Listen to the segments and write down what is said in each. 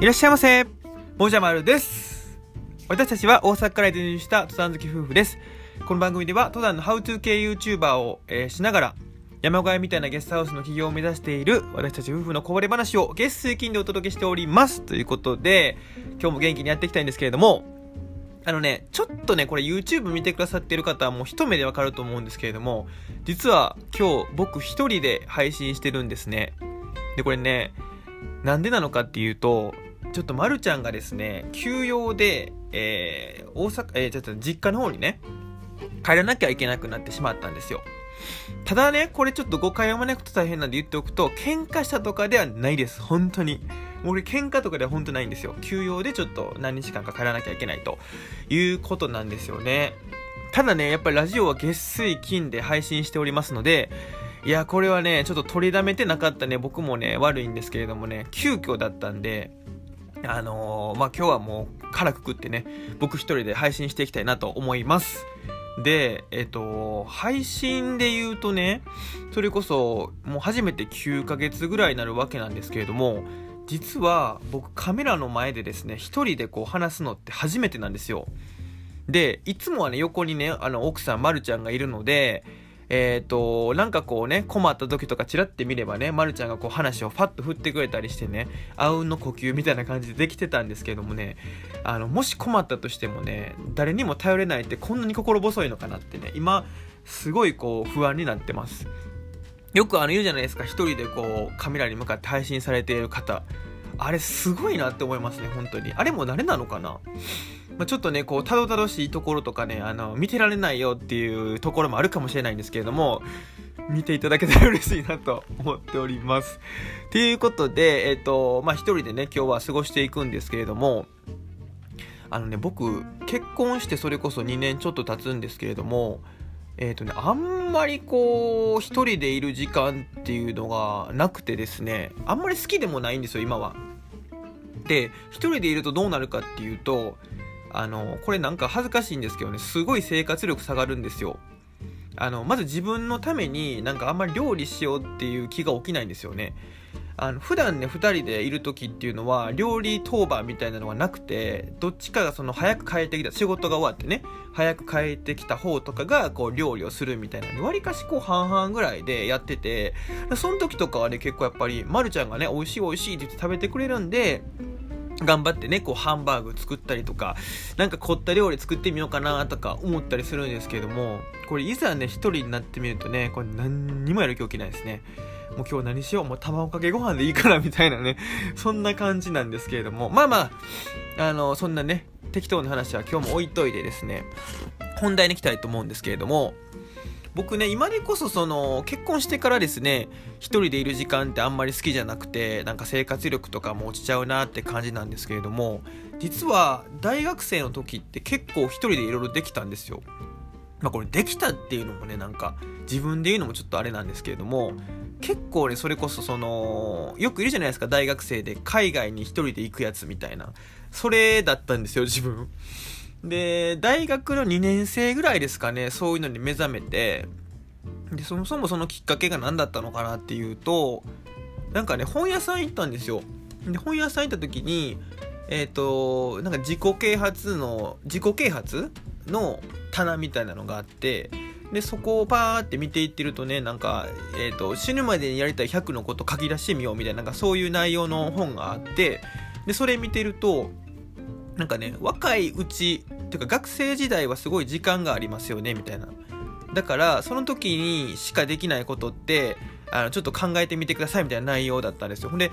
いらっしゃいませ。もじゃまるです。私たちは大阪から移住した登山好き夫婦です。この番組では登山のハウトゥー系 YouTuber を、えーしながら山小屋みたいなゲストハウスの起業を目指している私たち夫婦のこぼれ話を月水金でお届けしております。ということで今日も元気にやっていきたいんですけれどもあのね、ちょっとね、これ YouTube 見てくださってる方はもう一目でわかると思うんですけれども、実は今日僕一人で配信してるんですね。で、これね、なんでなのかっていうと、ちょっとまるちゃんがですね、休養で、えー、大阪、えー、ちょっと実家の方にね、帰らなきゃいけなくなってしまったんですよ。ただね、これちょっと誤解を招くと大変なんで言っておくと、喧嘩したとかではないです。本当に。もう俺喧嘩とかでは本当ないんですよ。休養でちょっと何日間か帰らなきゃいけないということなんですよね。ただね、やっぱりラジオは月水金で配信しておりますので、いや、これはね、ちょっと取りだめてなかったね、僕もね、悪いんですけれどもね、急遽だったんで、あのー、まあ、今日はもう腹くくってね、僕一人で配信していきたいなと思います。で、えっと、配信で言うとね、それこそ、もう初めて9ヶ月ぐらいになるわけなんですけれども、実は僕カメラの前でですね一人でこう話すのって初めてなんですよでいつもはね横にねあの奥さんまるちゃんがいるのでえっ、ー、となんかこうね困った時とかチラって見ればねまるちゃんがこう話をファッと振ってくれたりしてねあうんの呼吸みたいな感じでできてたんですけどもねあのもし困ったとしてもね誰にも頼れないってこんなに心細いのかなってね今すごいこう不安になってます。よくあの言うじゃないですか一人でこうカメラに向かって配信されている方。あれすごいなって思いますね本当に。あれも誰なのかな？まあ、ちょっとね、こう、たどたどしいところとかね、あの、見てられないよっていうところもあるかもしれないんですけれども、見ていただけたら嬉しいなと思っております。ということで、えっ、ー、と、まあ、一人でね、今日は過ごしていくんですけれども、あのね、僕、結婚してそれこそ2年ちょっと経つんですけれども、えっ、ー、とね、あんまりこう、一人でいる時間っていうのがなくてですね、あんまり好きでもないんですよ、今は。で、一人でいるとどうなるかっていうと、あの、これなんか恥ずかしいんですけどね、すごい生活力下がるんですよ。あの、まず自分のためになんかあんまり料理しようっていう気が起きないんですよね。あの普段ね2人でいる時っていうのは料理当番みたいなのがなくてどっちかがその早く帰ってきた仕事が終わってね早く帰ってきた方とかがこう料理をするみたいなわりかしこう半々ぐらいでやっててその時とかはね結構やっぱりまるちゃんがね美味しい美味しいって言って食べてくれるんで頑張ってね、こうハンバーグ作ったりとか、なんか凝った料理作ってみようかなとか思ったりするんですけれども、これいざね、一人になってみるとね、これ何にもやる気起きないですね。もう今日何しようもう卵かけご飯でいいからみたいなね、そんな感じなんですけれども、まあまあ、あの、そんなね、適当な話は今日も置いといてですね、本題に行きたいと思うんですけれども、僕ね、今でこそその、結婚してからですね、一人でいる時間ってあんまり好きじゃなくて、なんか生活力とかも落ちちゃうなって感じなんですけれども、実は大学生の時って結構一人でいろいろできたんですよ。まあこれできたっていうのもね、なんか自分で言うのもちょっとあれなんですけれども、結構ねそれこそそのよくいるじゃないですか大学生で海外に一人で行くやつみたいなそれだったんですよ自分で大学の2年生ぐらいですかねそういうのに目覚めてでそもそもそのきっかけが何だったのかなっていうとなんかね本屋さん行ったんですよ。で本屋さん行った時にえっ、ー、となんか自己啓発の自己啓発の棚みたいなのがあってでそこをパーって見ていってるとねなんか、えーと、死ぬまでにやりたい100のこと書き出してみようみたいななんかそういう内容の本があってでそれ見てるとなんかね若いうちていうか学生時代はすごい時間がありますよねみたいなだからその時にしかできないことってあのちょっと考えてみてくださいみたいな内容だったんですよ。ほんで、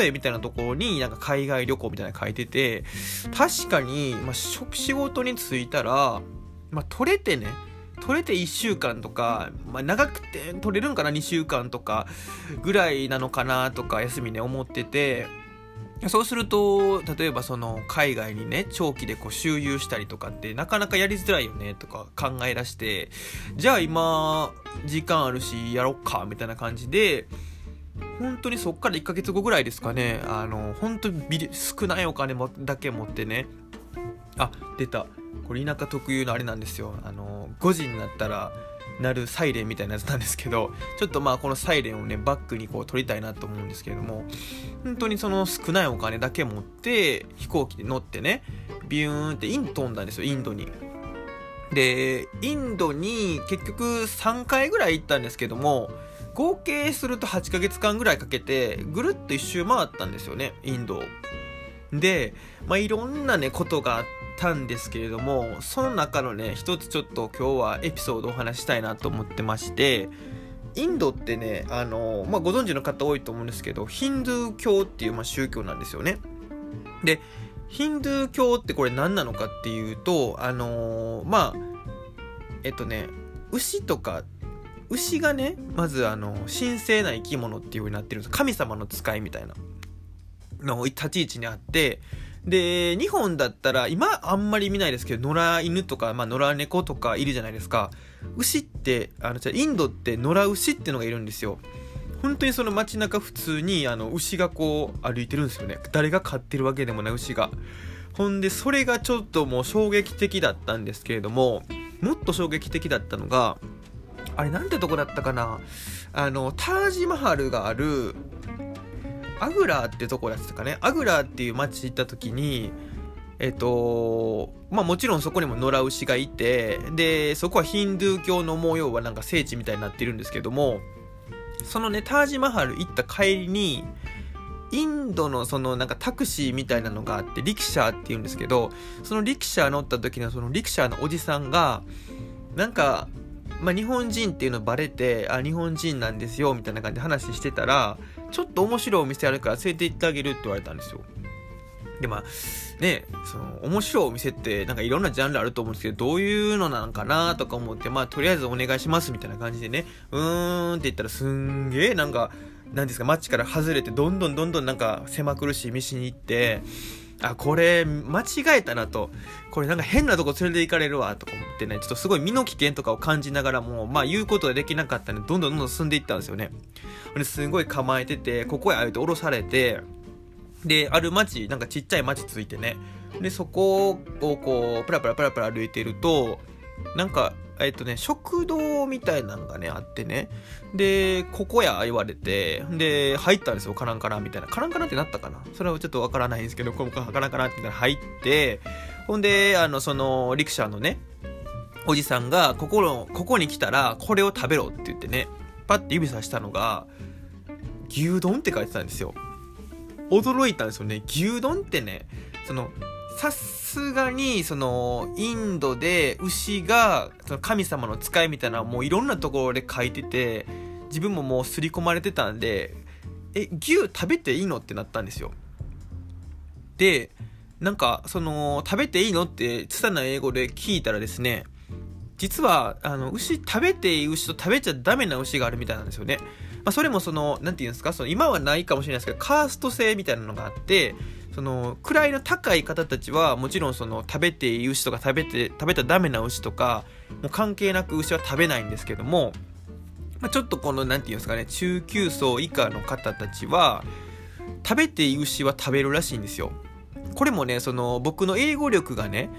例えみたいなところになんか海外旅行みたいなの書いてて、確かに、まあ、仕事に就いたら、まあ、取れてね、取れて1週間とか、まあ、長くて取れるんかな2週間とかぐらいなのかなとか休みね思っててそうすると例えばその海外にね長期でこう周遊したりとかってなかなかやりづらいよねとか考え出してじゃあ今時間あるしやろっかみたいな感じで本当にそっから1ヶ月後ぐらいですかねあの本当に少ないお金もだけ持ってねあ出た。これ田舎特有のあれなんですよ。あの5時になったら鳴るサイレンみたいなやつなんですけどちょっとまあこのサイレンをねバックにこう撮りたいなと思うんですけれども本当にその少ないお金だけ持って飛行機で乗ってねビューンってイン飛んだんですよインドに。でインドに結局3回ぐらい行ったんですけども合計すると8ヶ月間ぐらいかけてぐるっと一周回ったんですよねインドでまあいろんなねことがあったんですけれどもその中のね一つちょっと今日はエピソードをお話したいなと思ってましてインドってねあの、まあ、ご存知の方多いと思うんですけどヒンドゥー教っていう、まあ、宗教なんですよね。でヒンドゥー教ってこれ何なのかっていうとあの、まあえっとね牛とか牛がねまずあの神聖な生き物っていうようになってるんです。神様の使いみたいなの立ち位置にあってで、日本だったら、今あんまり見ないですけど、野良犬とか、まあ、野良猫とかいるじゃないですか。牛って、あの、じゃインドって野良牛ってのがいるんですよ。本当にその街中普通に、あの、牛がこう歩いてるんですよね。誰が飼ってるわけでもない牛が。ほんで、それがちょっともう衝撃的だったんですけれども、もっと衝撃的だったのが、あれなんてとこだったかなあの、タージマハルがある、アグラーってとこだったかね。アグラーっていう町行った時にえっとまあもちろんそこにも野良牛がいてでそこはヒンドゥー教の模様はなんか聖地みたいになってるんですけどもそのねタージマハル行った帰りにインドのそのなんかタクシーみたいなのがあってリキシャーっていうんですけどそのリキシャー乗った時のそのリキシャーのおじさんがなんかまあ、日本人っていうのバレて、あ、日本人なんですよ、みたいな感じで話してたら、ちょっと面白いお店あるから連れて行ってあげるって言われたんですよ。で、まあ、ね、その、面白いお店って、なんかいろんなジャンルあると思うんですけど、どういうのなのかなとか思って、まあ、とりあえずお願いします、みたいな感じでね、うーんって言ったら、すんげえ、なんか、なんですか、街から外れて、どんどんどんどんなんか、狭苦しい道に行って、あ、これ、間違えたなと。これなんか変なとこ連れて行かれるわ、とか思ってね、ちょっとすごい身の危険とかを感じながらも、まあ言うことができなかったんで、どんどんどんどん進んでいったんですよね。ですごい構えてて、ここへあえて降ろされて、で、ある町、なんかちっちゃい町ついてね。で、そこをこう、プラプラプラプラ歩いてると、なんか、えっとね、食堂みたいなのがね、あってね。で、ここや言われて、で、入ったんですよ、カランカランみたいな。カランカランってなったかな？それはちょっとわからないんですけど、ここカランカランって入って、ほんで、あの、その、リクシャーのね、おじさんが、ここの、ここに来たら、これを食べろって言ってね、パッて指さしたのが、牛丼って書いてたんですよ。驚いたんですよね。牛丼ってね、その、さすがに、その、インドで牛が、その神様の使いみたいなもういろんなところで書いてて、自分ももう刷り込まれてたんで、え、牛食べていいの？ってなったんですよ。で、なんか、その、食べていいの？って、拙な英語で聞いたらですね、実は、あの、牛、食べていい牛と食べちゃダメな牛があるみたいなんですよね。まあ、それもその、なんて言うんですか、その、今はないかもしれないですけど、カースト制みたいなのがあって、その位の高い方たちはもちろんその食べていい牛とか食べて食べたらダメな牛とかもう関係なく牛は食べないんですけども、まあ、ちょっとこの何て言うんですかね中級層以下の方たちは食べていい牛は食べるらしいんですよ。これもねその僕の英語力がね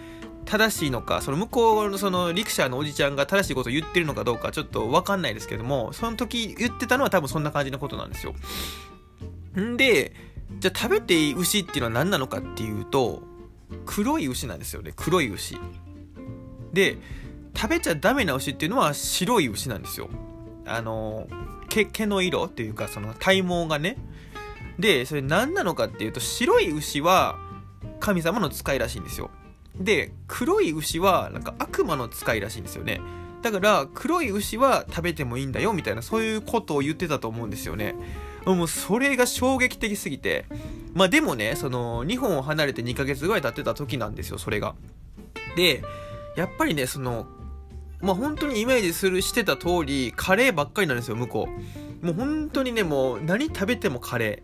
正しいのかその向こうのそのリクシャーのおじちゃんが正しいことを言ってるのかどうかちょっと分かんないですけどもその時言ってたのは多分そんな感じのことなんですよ。んでじゃあ食べていい牛っていうのは何なのかっていうと黒い牛なんですよね。黒い牛。で食べちゃダメな牛っていうのは白い牛なんですよ。あの毛毛の色っていうかその体毛がね。でそれ何なのかっていうと白い牛は神様の使いらしいんですよ。で黒い牛はなんか悪魔の使いらしいんですよね。だから黒い牛は食べてもいいんだよみたいなそういうことを言ってたと思うんですよね。もうそれが衝撃的すぎて。まあでもねその日本を離れて2ヶ月ぐらい経ってた時なんですよそれが。でやっぱりねそのまあ本当にイメージするしてた通りカレーばっかりなんですよ向こう。もう本当にねもう何食べてもカレ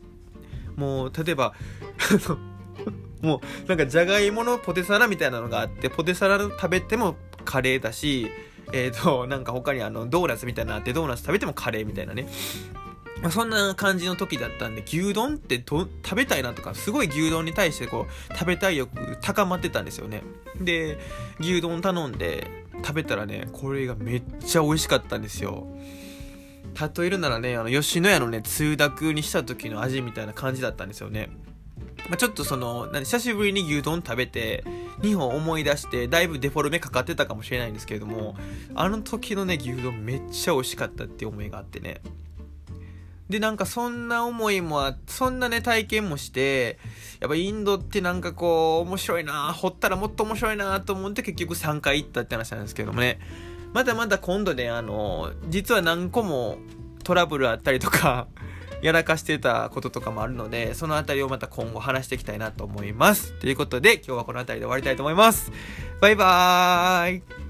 ー。もう例えば もうなんかじゃがいものポテサラみたいなのがあってポテサラ食べてもカレーだしえっ、ー、となんか他にあのドーナツみたいなのあってドーナツ食べてもカレーみたいなね。ま、そんな感じの時だったんで、牛丼って食べたいなとか、すごい牛丼に対してこう、食べたい欲高まってたんですよね。で、牛丼頼んで食べたらね、これがめっちゃ美味しかったんですよ。例えるならね、あの、吉野家のね、通学にした時の味みたいな感じだったんですよね。まあ、ちょっとその、何、久しぶりに牛丼食べて、2本思い出して、だいぶデフォルメかかってたかもしれないんですけれども、あの時のね、牛丼めっちゃ美味しかったっていう思いがあってね。で、なんかそんな思いもあ、そんなね、体験もして、やっぱインドってなんかこう、面白いな掘ったらもっと面白いなと思って結局3回行ったって話なんですけどもね。まだまだ今度ね、あの、実は何個もトラブルあったりとか、やらかしてたこととかもあるので、そのあたりをまた今後話していきたいなと思います。ということで、今日はこの辺りで終わりたいと思います。バイバーイ